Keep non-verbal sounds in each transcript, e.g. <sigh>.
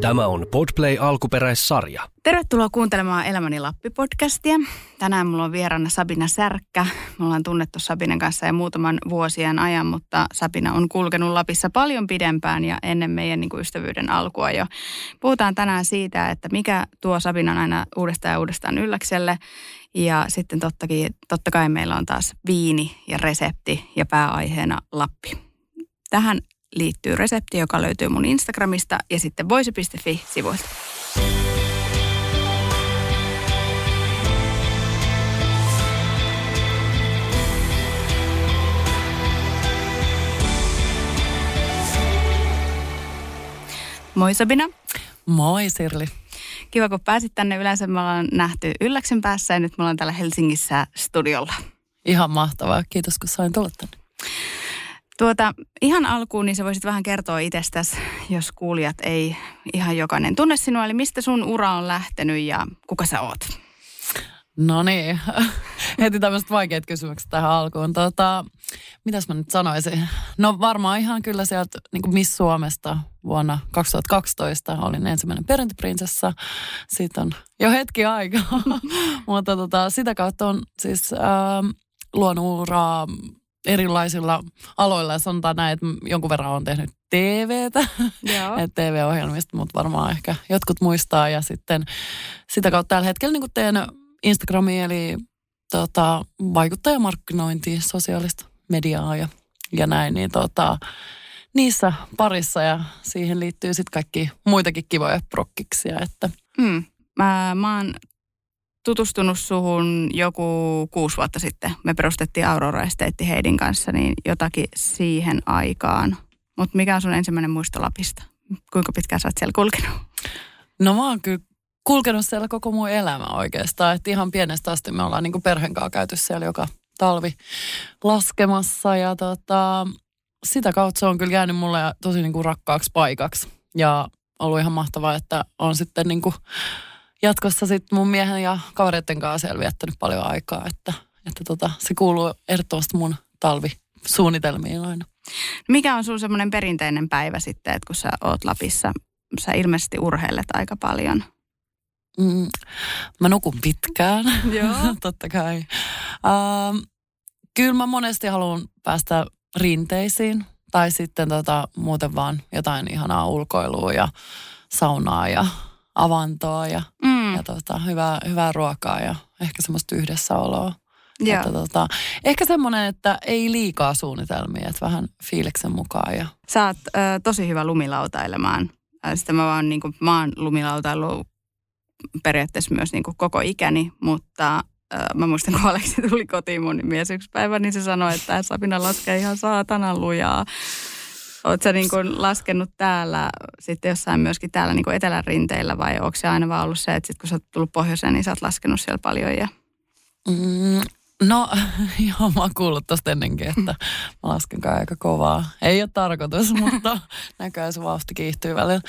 Tämä on Podplay alkuperäissarja. Tervetuloa kuuntelemaan Elämäni Lappi-podcastia. Tänään mulla on vieraana Sabina Särkkä. Me ollaan tunnettu Sabinen kanssa jo muutaman vuosien ajan, mutta Sabina on kulkenut Lapissa paljon pidempään ja ennen meidän niin kuin ystävyyden alkua jo. Puhutaan tänään siitä, että mikä tuo Sabinan aina uudestaan ja uudestaan ylläkselle. Ja sitten tottakin, totta kai meillä on taas viini ja resepti ja pääaiheena Lappi. Tähän liittyy resepti, joka löytyy mun Instagramista ja sitten voisi.fi-sivuilta. Moi Sabina. Moi Sirli. Kiva, kun pääsit tänne. Yleensä me ollaan nähty Ylläksen päässä ja nyt me ollaan täällä Helsingissä studiolla. Ihan mahtavaa. Kiitos, kun sain tulla tänne. Tuota, ihan alkuun niin sä voisit vähän kertoa itsestäsi, jos kuulijat ei ihan jokainen tunne sinua. Eli mistä sun ura on lähtenyt ja kuka sä oot? No niin, <laughs> heti tämmöiset vaikeat kysymykset tähän alkuun. Tota, mitäs mä nyt sanoisin? No varmaan ihan kyllä sieltä niin Miss Suomesta vuonna 2012 olin ensimmäinen perintöprinsessa. Siitä on jo hetki aikaa, <laughs> mutta tota, sitä kautta on siis äh, luonut uraa erilaisilla aloilla ja sanotaan näin, että jonkun verran on tehnyt TVtä, <laughs> TV-ohjelmista, mutta varmaan ehkä jotkut muistaa ja sitten sitä kautta tällä hetkellä niin teen Instagramia eli tota, vaikuttajamarkkinointi, sosiaalista mediaa ja, ja näin, niin tota, niissä parissa ja siihen liittyy sitten kaikki muitakin kivoja prokkiksia. Että. Mm. Mä, mä oon tutustunut suhun joku kuusi vuotta sitten. Me perustettiin Aurora Esteetti Heidin kanssa, niin jotakin siihen aikaan. Mutta mikä on sun ensimmäinen muisto Lapista? Kuinka pitkään sä oot siellä kulkenut? No mä oon kyllä kulkenut siellä koko mun elämä oikeastaan. Että ihan pienestä asti me ollaan niin perheen kanssa käyty siellä joka talvi laskemassa. Ja tota, sitä kautta se on kyllä jäänyt mulle tosi niin kuin rakkaaksi paikaksi. Ja ollut ihan mahtavaa, että on sitten niin kuin jatkossa sitten mun miehen ja kavereiden kanssa siellä viettänyt paljon aikaa, että, että tota, se kuuluu ehdottomasti mun talvisuunnitelmiin aina. Mikä on sun semmoinen perinteinen päivä sitten, että kun sä oot Lapissa, sä ilmeisesti urheilet aika paljon? Mm, mä nukun pitkään, Joo. <laughs> totta kai. Uh, kyllä mä monesti haluan päästä rinteisiin tai sitten tota, muuten vaan jotain ihanaa ulkoilua ja saunaa ja avantoa ja, mm. ja tota, hyvää, hyvää ruokaa ja ehkä semmoista yhdessäoloa. Joo. Että tota, ehkä semmoinen, että ei liikaa suunnitelmia, että vähän fiiliksen mukaan. Ja. Sä oot ö, tosi hyvä lumilautailemaan. Sitten mä vaan niin kuin, mä oon lumilautailu periaatteessa myös niin kuin koko ikäni, mutta mä muistan, kun Aleksi tuli kotiin mun mies yksi päivä, niin se sanoi, että Sabina laskee ihan saatanan lujaa. Oletko sä niin kuin laskenut täällä, sitten jossain myöskin täällä niin kuin etelän rinteillä vai onko se aina vaan ollut se, että sit kun sä oot tullut pohjoiseen, niin sä oot laskenut siellä paljon? Ja... Mm, no <laughs> joo, mä oon kuullut tosta ennenkin, että <laughs> mä lasken kai aika kovaa. Ei ole tarkoitus, <laughs> mutta näköjään se vauhti kiihtyy välillä.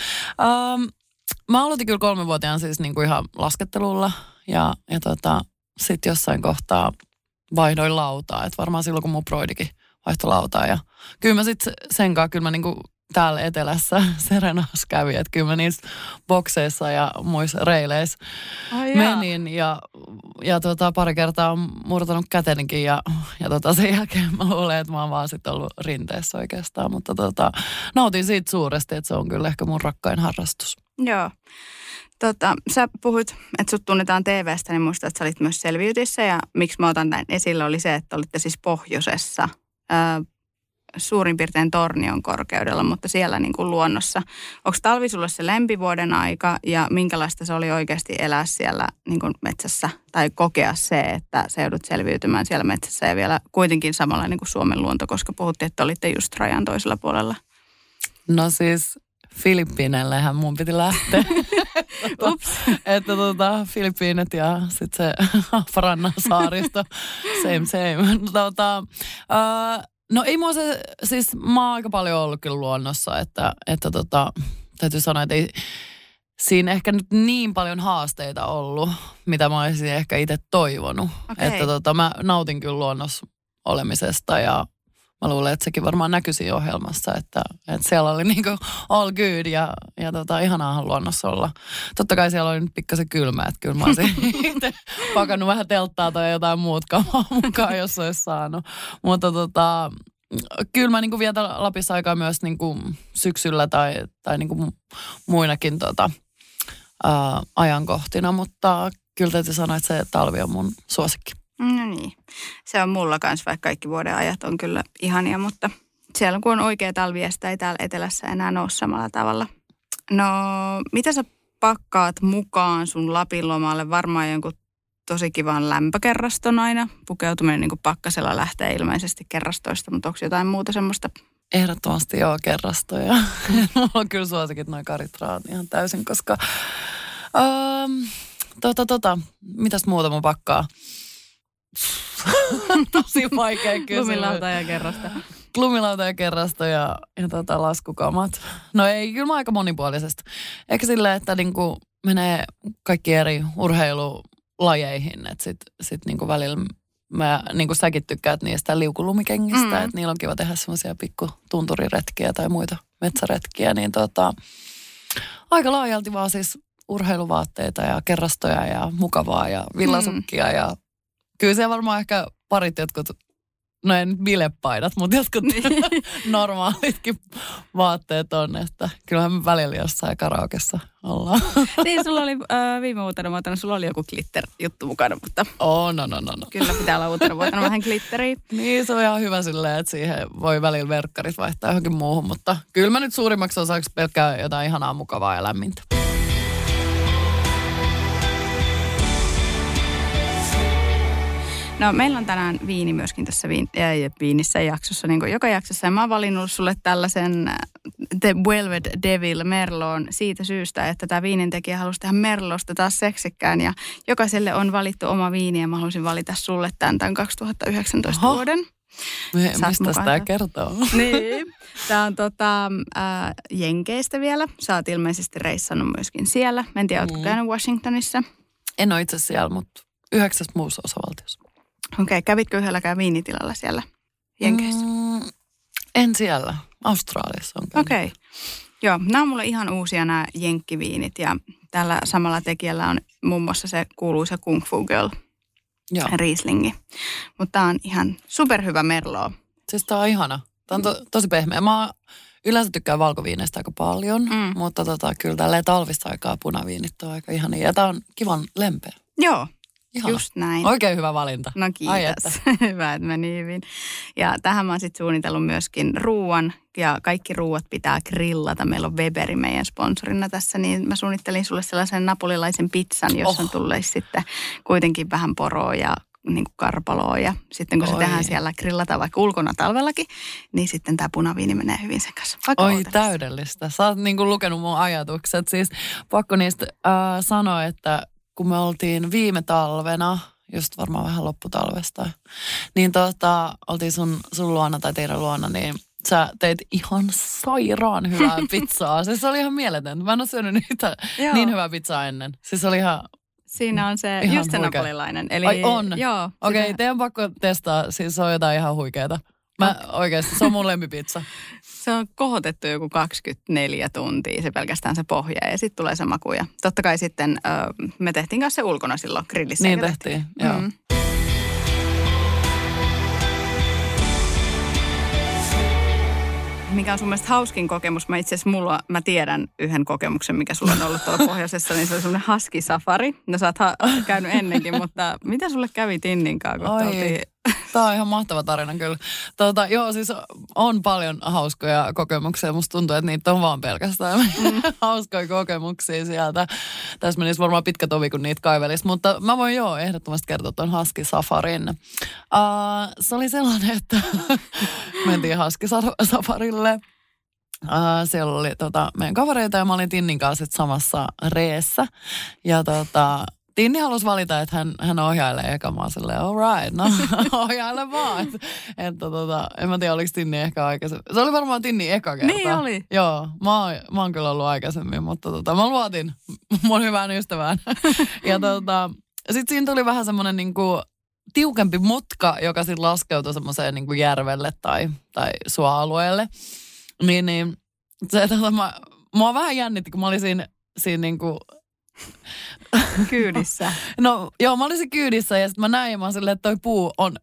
Um, mä aloitin kyllä kolmenvuotiaan siis niin kuin ihan laskettelulla ja, ja tota, sitten jossain kohtaa vaihdoin lautaa. Että varmaan silloin, kun mun broidikin vaihtolautaa. Ja kyllä mä sitten sen kanssa, kyllä mä niinku täällä etelässä <laughs> Serenas kävi, että kyllä mä niissä bokseissa ja muissa reileissä Ai menin ja, ja tota, pari kertaa on murtanut kätenikin ja, ja tota, sen jälkeen mä luulen, että mä oon vaan sitten ollut rinteessä oikeastaan, mutta tota, nautin siitä suuresti, että se on kyllä ehkä mun rakkain harrastus. Joo. Tota, sä puhuit, että sut tunnetaan TVstä, niin muistat, että sä olit myös selviytissä ja miksi mä otan tämän esille oli se, että olitte siis pohjoisessa suurin piirtein tornion korkeudella, mutta siellä niin kuin luonnossa. Onko talvi sulle se lempivuoden aika ja minkälaista se oli oikeasti elää siellä niin kuin metsässä tai kokea se, että sä joudut selviytymään siellä metsässä ja vielä kuitenkin samalla niin kuin Suomen luonto, koska puhuttiin, että olitte just rajan toisella puolella? No siis Filippiineillehän mun piti lähteä. <laughs> Ups. että tota, Filippiinet ja sitten se Farannan saaristo, same same. Tota, uh, no ei mua se, siis mä oon aika paljon ollut kyllä luonnossa, että, että tota, täytyy sanoa, että ei, siinä ehkä nyt niin paljon haasteita ollut, mitä mä olisin ehkä itse toivonut. Okei. Että tota, mä nautin kyllä luonnossa olemisesta ja mä luulen, että sekin varmaan näkyi siinä ohjelmassa, että, että siellä oli niinku all good ja, ja tota, ihanaahan luonnossa olla. Totta kai siellä oli nyt pikkasen kylmä, että kyllä mä olisin <laughs> itse pakannut vähän telttaa tai jotain muut kamaa mukaan, jos olisi saanut. Mutta tota, kyllä mä niinku vietän Lapissa aikaa myös niinku syksyllä tai, tai niinku muinakin tota, ää, ajankohtina, mutta kyllä täytyy sanoa, että se talvi on mun suosikki. No niin. Se on mulla kanssa, vaikka kaikki vuoden ajat on kyllä ihania, mutta siellä kun on oikea talvi sitä ei täällä etelässä enää ole samalla tavalla. No, mitä sä pakkaat mukaan sun Lapin lomalle? Varmaan jonkun tosi kivan lämpökerraston aina. Pukeutuminen niin kuin pakkasella lähtee ilmeisesti kerrastoista, mutta onko jotain muuta semmoista? Ehdottomasti joo, kerrastoja. <laughs> Mulla on kyllä suosikit noin karitraat ihan täysin, koska... Um, tota, tota, mitäs muuta mun pakkaa? <laughs> Tosi vaikea kysymys. Lumilauta ja kerrasta. Lumilauta ja kerrasta ja, ja tota, laskukamat. No ei, kyllä mä aika monipuolisesti. Ehkä silleen, että niinku menee kaikki eri urheilulajeihin. Että sit, sit niinku välillä mä, niin kuin säkin tykkäät niistä liukulumikengistä, Mm. mm. että niillä on kiva tehdä semmoisia pikku tunturiretkiä tai muita metsäretkiä, niin tota, aika laajalti vaan siis urheiluvaatteita ja kerrastoja ja mukavaa ja villasukkia mm. ja kyllä siellä varmaan ehkä parit jotkut, no ei nyt bilepaidat, mutta jotkut <laughs> normaalitkin vaatteet on, että kyllähän me välillä jossain karaokessa ollaan. <laughs> niin, sulla oli äh, viime uutena vuotena, sulla oli joku glitter-juttu mukana, mutta Oh, no, no, no, no. kyllä pitää olla uutena vuotena vähän glitteriä. <laughs> Niin, se on ihan hyvä silleen, että siihen voi välillä verkkarit vaihtaa johonkin muuhun, mutta kyllä mä nyt suurimmaksi osaksi pelkkää jotain ihanaa, mukavaa ja lämmintä. No meillä on tänään viini myöskin tässä viin, äh, viinissä jaksossa, niin kuin joka jaksossa. Ja mä oon valinnut sulle tällaisen äh, The Velvet Devil Merloon siitä syystä, että tämä viinintekijä halusi tehdä Merlosta taas seksikkään. Ja jokaiselle on valittu oma viini ja mä halusin valita sulle tämän, tämän 2019 Oho. vuoden. Me, mistä tämä kertoo? <laughs> Niin. Tämä on tota, äh, Jenkeistä vielä. Sä oot ilmeisesti reissannut myöskin siellä. Mä en tiedä, ootko Mm. käynyt Washingtonissa? En ole itse siellä, mutta yhdeksässä muussa osavaltiossa. Okei, okay, kävitkö yhdelläkään viinitilalla siellä Jenkeissä? Mm, en siellä. Australiassa on. Okei. Okay. Joo, nämä on mulle ihan uusia nämä jenkkiviinit ja tällä samalla tekijällä on muun muassa se kuuluisa Kung Fu Girl Joo. Rieslingi. Mutta tämä on ihan superhyvä merloo. Siis tää on ihana. Tää on to, tosi pehmeä. Mä yleensä tykkään valkoviineistä aika paljon, Mm. mutta tota, kyllä tälleen talvista aikaa punaviinit on aika ihania. Ja tää on kivan lempeä. Joo, Ihana. just näin. Oikein hyvä valinta. No Ai kiitos. <laughs> Hyvä, että meni hyvin. Ja tähän mä oon sitten suunnitellut myöskin ruuan ja kaikki ruuat pitää grillata. Meillä on Weberi meidän sponsorina tässä, niin mä suunnittelin sulle sellaisen napolilaisen pizzan, jossa Oh. tulee sitten kuitenkin vähän poroa ja niin kuin karpaloa. Ja sitten kun se Oi. tehdään siellä grillata vaikka ulkona talvellakin, niin sitten tämä punaviini menee hyvin sen kanssa. Vaikka Oi odotat. täydellistä. Sä oot niinku lukenut mun ajatukset. Siis pakko niistä äh, sanoa, että kun me oltiin viime talvena, just varmaan vähän lopputalvesta, niin tota, oltiin sun, sun luona tai teidän luona, niin sä teit ihan sairaan hyvää <laughs> pizzaa. Siis se oli ihan mieletöntä. Mä en ole syönyt niitä Joo. niin hyvää pizzaa ennen. Siis oli ihan, Siinä on se, Ihan just se napolilainen. Eli, Ai on? Joo. okei, okay, sitä- teidän pakko testaa. Siis se on jotain ihan huikeeta. Mä oikeasti, se on mun lempipizza. <laughs> Se on kohotettu joku 24 tuntia, se pelkästään se pohja ja sitten tulee se maku. Ja totta kai sitten ö, me tehtiin kanssa se ulkona silloin grillissä. Niin eikö tehtiin, joo. Mm. Mikä on sun mielestä hauskin kokemus? Mä itse asiassa mulla, mä tiedän yhden kokemuksen, mikä sulla on ollut tuolla pohjoisessa, niin se on semmoinen husky safari. No sä oot ha- käynyt ennenkin, mutta mitä sulle kävi Tinninkaan, kun Oi. oltiin <laughs> Tämä on ihan mahtava tarina kyllä. Tota, joo, siis on paljon hauskoja kokemuksia. Musta tuntuu, että niitä on vaan pelkästään <laughs> mm. hauskoja kokemuksia sieltä. Tässä menisi varmaan pitkä tovi, kun niitä kaivelisi. Mutta mä voin joo ehdottomasti kertoa tuon Husky Safarin. Uh, se oli sellainen, että <laughs> mentiin Husky Safarille. Uh, siellä oli tota, meidän kavereita ja mä olin Tinnin kanssa sit samassa reessä. Ja tota, Tinni halusi valita, että hän, hän ohjailee eka. Mä silleen, all right, no <laughs> ohjaile vaan. Että, että tota, en mä tiedä, oliko Tinni ehkä aikaisemmin. Se oli varmaan Tinni eka kerta. Niin oli. Joo, mä oon, mä oon kyllä ollut aikaisemmin, mutta tota, mä luotin mun hyvään ystävään. <laughs> ja tota, sitten siinä tuli vähän semmoinen niinku, tiukempi mutka, joka sitten laskeutui semmoiseen niinku järvelle tai, tai suoalueelle. Niin, niin se, tota, mä, mua vähän jännitti, kun mä olin siinä, siinä niinku Kyydissä. No joo, mä olisin kyydissä ja sitten mä näin ja mä silleen, että toi puu on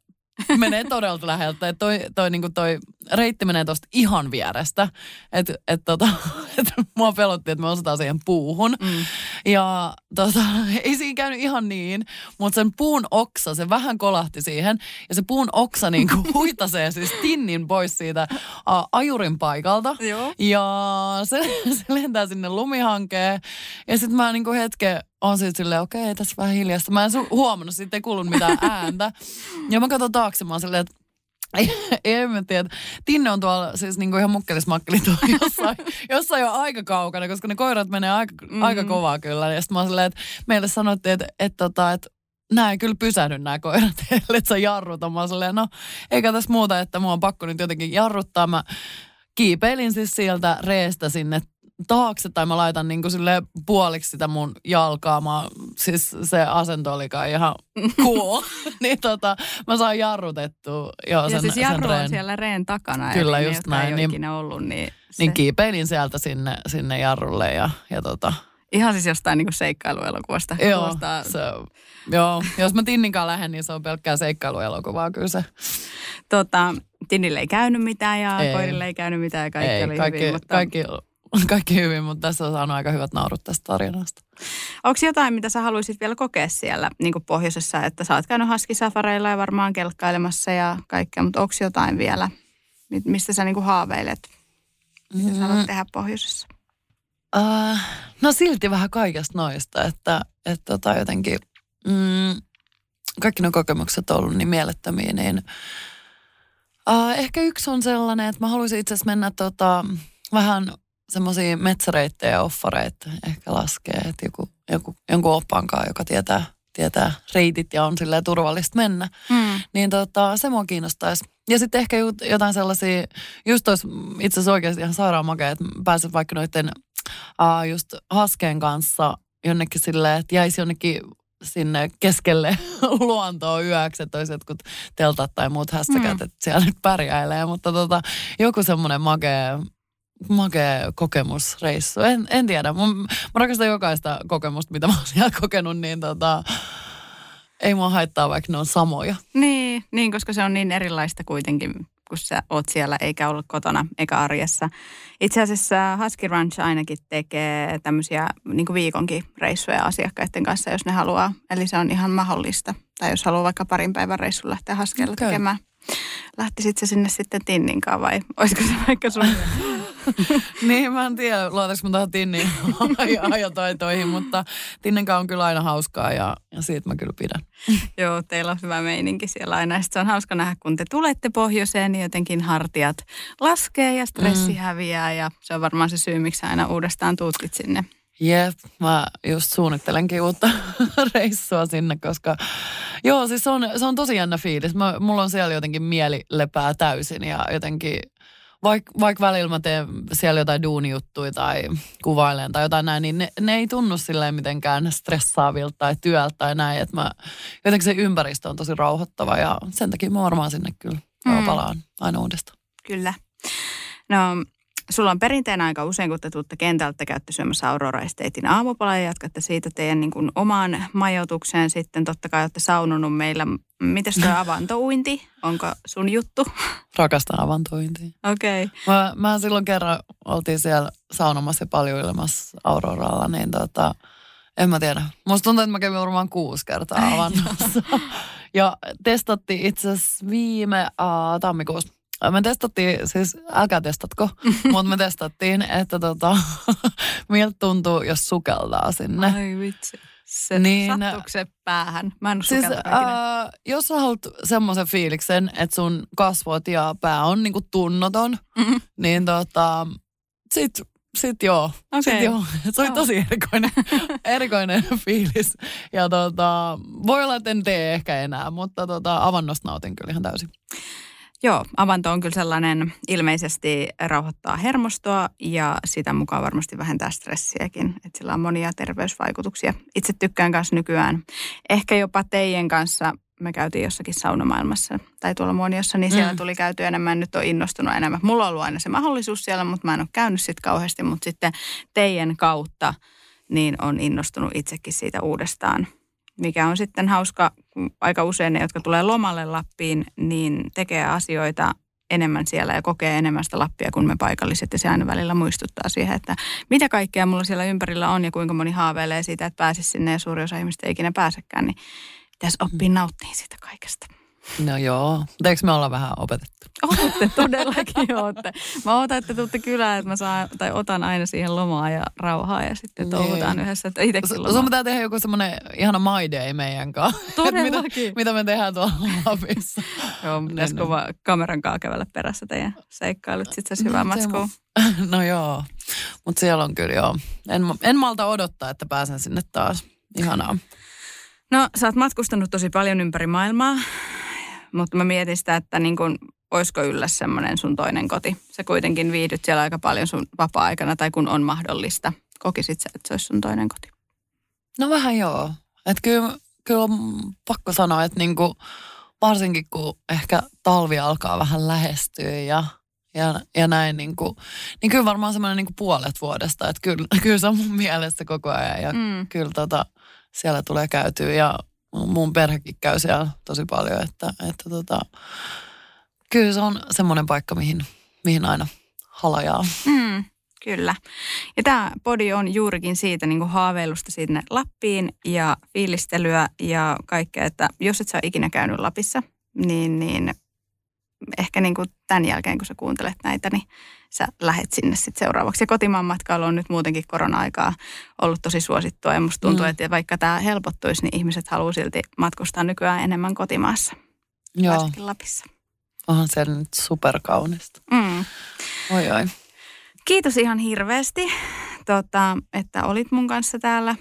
<laughs> menee todella läheltä. Että toi, toi, niin toi reitti menee tuosta ihan vierestä. Että et, tota, <laughs> et mua pelotti, että me osataan siihen puuhun. Mm. Ja tota, <laughs> ei siinä käynyt ihan niin, mutta sen puun oksa, se vähän kolahti siihen. Ja se puun oksa niin kuin huitasee siis tinnin pois siitä uh, ajurin paikalta. Joo. Ja se, se lentää sinne lumihankeen. Ja sitten mä niin hetken on sitten silleen, okei, okay, tässä vähän hiljasta. Mä en su- huomannut, sitten ei kuulunut mitään <laughs> ääntä. Ja mä katson taakse, mä oon silleen, että <laughs> ei, ei mä tiedä. Tinne on tuolla siis niinku ihan mukkelismakkeli tuolla <laughs> jossain, jossain jo aika kaukana, koska ne koirat menee aika, mm. aika kovaa kyllä. Ja sitten mä oon silleen, että meille sanottiin, että, että, tota, että nämä ei kyllä pysähdy nämä koirat, että sä jarruta. Mä silleen, no eikä tässä muuta, että mua on pakko nyt jotenkin jarruttaa. Mä kiipeilin siis sieltä reestä sinne taakse tai mä laitan niin kuin sille puoliksi sitä mun jalkaa. Mä, siis se asento oli kai ihan cool. <laughs> niin tota, mä saan jarrutettua jo ja sen, siis jarru sen on reen. siellä reen takana. Kyllä, eli just ne, näin, niin- ollut, niin, se, Niin kiipeilin sieltä sinne, sinne jarrulle ja, ja tota, Ihan siis jostain niin seikkailuelokuvasta. joo, Kuulostaa- se, joo, jos mä Tinninkaan lähden, niin se on pelkkää seikkailuelokuvaa kyllä se. tota, Tinille ei käynyt mitään ja ei. koirille ei käynyt mitään ja kaikki Ei, oli kaikki, hyvin. Mutta kaikki, <laughs> kaikki hyvin, mutta tässä on saanut aika hyvät naurut tästä tarinasta. onko jotain, mitä sä haluaisit vielä kokea siellä niin pohjoisessa? Että sä oot käynyt haskisafareilla ja varmaan kelkkailemassa ja kaikkea, mutta onko jotain vielä, mi- mistä sä niin haaveilet? Mitä sä haluat tehdä pohjoisessa? Uh, no silti vähän kaikesta noista, että, että tota jotenkin mm, kaikki nuo kokemukset on ollut niin mielettömiä, niin uh, ehkä yksi on sellainen, että mä haluaisin itse asiassa mennä tota, vähän semmoisia metsäreittejä ja offareita ehkä laskee, että joku, joku, jonkun oppankaan, joka tietää, tietää reitit ja on silleen turvallista mennä. Mm. Niin tota, se mua kiinnostaisi. Ja sitten ehkä jotain sellaisia, just olisi itse asiassa oikeasti ihan sairaan makea, että pääset vaikka noiden uh, just haskeen kanssa jonnekin silleen, että jäisi jonnekin sinne keskelle <laughs> luontoa yöksi, että olisi jotkut teltat tai muut hässäkät, Mm. että siellä nyt pärjäilee. Mutta tota, joku semmoinen makea, makea kokemusreissu. En, en tiedä. Mä, mä rakastan jokaista kokemusta, mitä mä oon siellä kokenut, niin tota, ei mua haittaa, vaikka ne on samoja. Niin, niin, koska se on niin erilaista kuitenkin, kun sä oot siellä eikä ollut kotona eikä arjessa. Itse asiassa Husky Ranch ainakin tekee tämmöisiä niin viikonkin reissuja asiakkaiden kanssa, jos ne haluaa. Eli se on ihan mahdollista. Tai jos haluaa vaikka parin päivän reissun lähteä Huskylla Okei. tekemään. Lähtisit se sinne sitten Tinninkaan vai olisiko se vaikka sun? <laughs> <laughs> niin, mä en tiedä, luotaanko mä Tinnin <laughs> ajotaitoihin, mutta Tinninkaan on kyllä aina hauskaa ja, ja siitä mä kyllä pidän. <laughs> Joo, teillä on hyvä meininki siellä aina. Sitten se on hauska nähdä, kun te tulette pohjoiseen, niin jotenkin hartiat laskee ja stressi mm. häviää. Ja se on varmaan se syy, miksi aina uudestaan tuutkin sinne. Jep, mä just suunnittelenkin uutta reissua sinne, koska joo, siis se on, se on tosi jännä fiilis. Mä, mulla on siellä jotenkin mieli lepää täysin ja jotenkin, vaikka vaik välillä mä teen siellä jotain duunijuttuja tai kuvailen tai jotain näin, niin ne, ne ei tunnu silleen mitenkään stressaavilta tai työltä tai näin, että mä, jotenkin se ympäristö on tosi rauhoittava ja sen takia mä varmaan sinne kyllä mm. palaan aina uudestaan. Kyllä. No, sulla on perinteinen aika usein, kun te tuutte kentältä, te käytte syömässä Aurora Estatein aamupala ja jatkatte siitä teidän niin kuin, omaan majoitukseen. Sitten totta kai olette saunonut meillä. Mites tuo <laughs> avantouinti? Onko sun juttu? Rakastan avantointia. Okei. Okay. Mä, mä silloin kerran oltiin siellä saunomassa ja paljuilemassa Auroralla, niin tota, en mä tiedä. Musta tuntuu, että mä kävin varmaan kuusi kertaa <laughs> avannossa. ja testattiin itse asiassa viime uh, tammikuussa. Me testattiin, siis älkää testatko, <laughs> mutta me testattiin, että tota, <laughs> miltä tuntuu, jos sukeltaa sinne. Ai vitsi. Se, Niin, sattuuko se päähän? Mä en Siis äh, jos sä haluat semmoisen fiiliksen, että sun kasvot ja pää on niinku tunnoton, Mhm. niin tota, sit, sit joo. Okei. Sit joo. <laughs> Se oli tosi erikoinen, erikoinen fiilis. Ja tota, voi olla, että en tee ehkä enää, mutta tota, avannosta nautin kyllä ihan täysin. Joo, avanto on kyllä sellainen, ilmeisesti rauhoittaa hermostoa ja sitä mukaan varmasti vähentää stressiäkin. Että sillä on monia terveysvaikutuksia. Itse tykkään kanssa nykyään, ehkä jopa teidän kanssa, me käytiin jossakin saunamaailmassa tai tuolla Muoniossa, niin siellä Mm. tuli käyty enemmän. Nyt on innostunut enemmän. Mulla on ollut aina se mahdollisuus siellä, mutta mä en ole käynyt sitten kauheasti. Mutta sitten teidän kautta niin on innostunut itsekin siitä uudestaan mikä on sitten hauska, aika usein ne, jotka tulee lomalle Lappiin, niin tekee asioita enemmän siellä ja kokee enemmän sitä Lappia kuin me paikalliset. Ja se aina välillä muistuttaa siihen, että mitä kaikkea mulla siellä ympärillä on ja kuinka moni haaveilee siitä, että pääsisi sinne ja suuri osa ihmistä ei ikinä pääsekään. Niin pitäisi oppia nauttia siitä kaikesta. No joo, eikö me olla vähän opetettu? Ootte, todellakin <laughs> ootte. Mä ootan, että tuutte kylään, että mä saan, tai otan aina siihen lomaa ja rauhaa ja sitten touhutaan Niin. yhdessä, että itsekin Sun lomaa. pitää tehdä joku semmoinen ihana my day meidän kanssa. <laughs> Todellakin. mitä, mitä me tehdään tuolla Lapissa. <laughs> Joo, pitäisikö Niin, vaan kameran kanssa kävellä perässä teidän seikkailut, sitten se hyvää No, se matskua. No joo, mutta siellä on kyllä joo. En, en malta odottaa, että pääsen sinne taas. Ihanaa. No, sä oot matkustanut tosi paljon ympäri maailmaa, mutta mä mietin sitä, että niin kun, olisiko yllä semmoinen sun toinen koti. Sä kuitenkin viihdyt siellä aika paljon sun vapaa-aikana, tai kun on mahdollista. Kokisit sä, että se olisi sun toinen koti? No vähän joo. Että kyllä, kyllä on pakko sanoa, että niinku, varsinkin kun ehkä talvi alkaa vähän lähestyä ja, ja, ja näin, niinku, niin kyllä varmaan semmoinen niinku puolet vuodesta. Että kyllä, <laughs> kyllä se on mun mielessä koko ajan ja Mm. kyllä tota, siellä tulee käytyä ja mun perhekin käy siellä tosi paljon, että, että tota, kyllä se on semmoinen paikka, mihin, mihin aina halajaa. Mm, kyllä. Ja tämä podi on juurikin siitä niin kuin haaveilusta sinne Lappiin ja fiilistelyä ja kaikkea, että jos et sä ole ikinä käynyt Lapissa, niin, niin ehkä niin kuin tämän jälkeen, kun sä kuuntelet näitä, niin sä lähet sinne sitten seuraavaksi. Ja kotimaan matkailu on nyt muutenkin korona-aikaa ollut tosi suosittua ja musta tuntuu, Mm. että vaikka tämä helpottuisi, niin ihmiset haluaa silti matkustaa nykyään enemmän kotimaassa, Joo, varsinkin Lapissa. onhan se nyt superkaunista. Mm. Oi oi. Kiitos ihan hirveästi, tota, että olit mun kanssa täällä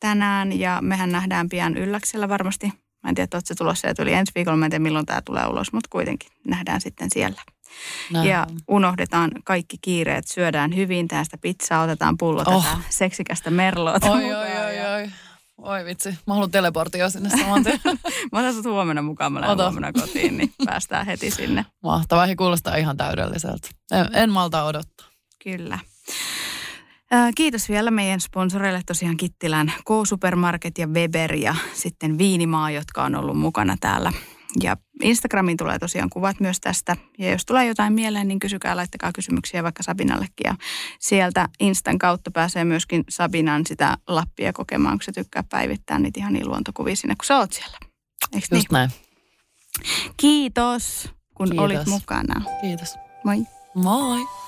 tänään ja mehän nähdään pian Ylläksellä varmasti. Mä en tiedä, että se tulossa ja tuli ensi viikolla, mä en tiedä milloin tämä tulee ulos, mutta kuitenkin nähdään sitten siellä. Näin Ja unohdetaan kaikki kiireet, syödään hyvin tästä pizzaa, otetaan pullo Oh. tätä seksikästä merloa. Oi, oi, oi, oi. Oi vitsi, mä haluan teleporttia sinne saman tien. <laughs> Mä otan sut huomenna mukaan, mä lähden huomenna kotiin, niin päästään heti sinne. Mahtavaa, ja kuulostaa ihan täydelliseltä. En, en malta odottaa. Kyllä. Kiitos vielä meidän sponsoreille tosiaan Kittilän K-Supermarket ja Weber ja sitten Viinimaa, jotka on ollut mukana täällä. Ja Instagramiin tulee tosiaan kuvat myös tästä. Ja jos tulee jotain mieleen, niin kysykää, laittakaa kysymyksiä vaikka Sabinallekin. Ja sieltä Instan kautta pääsee myöskin Sabinan sitä Lappia kokemaan, kun se tykkää päivittää niitä ihan niin luontokuvia sinne, kun sä oot siellä. Eikö niin? Just näin. Kiitos, kun Kiitos. olit mukana. Kiitos. Moi. Moi.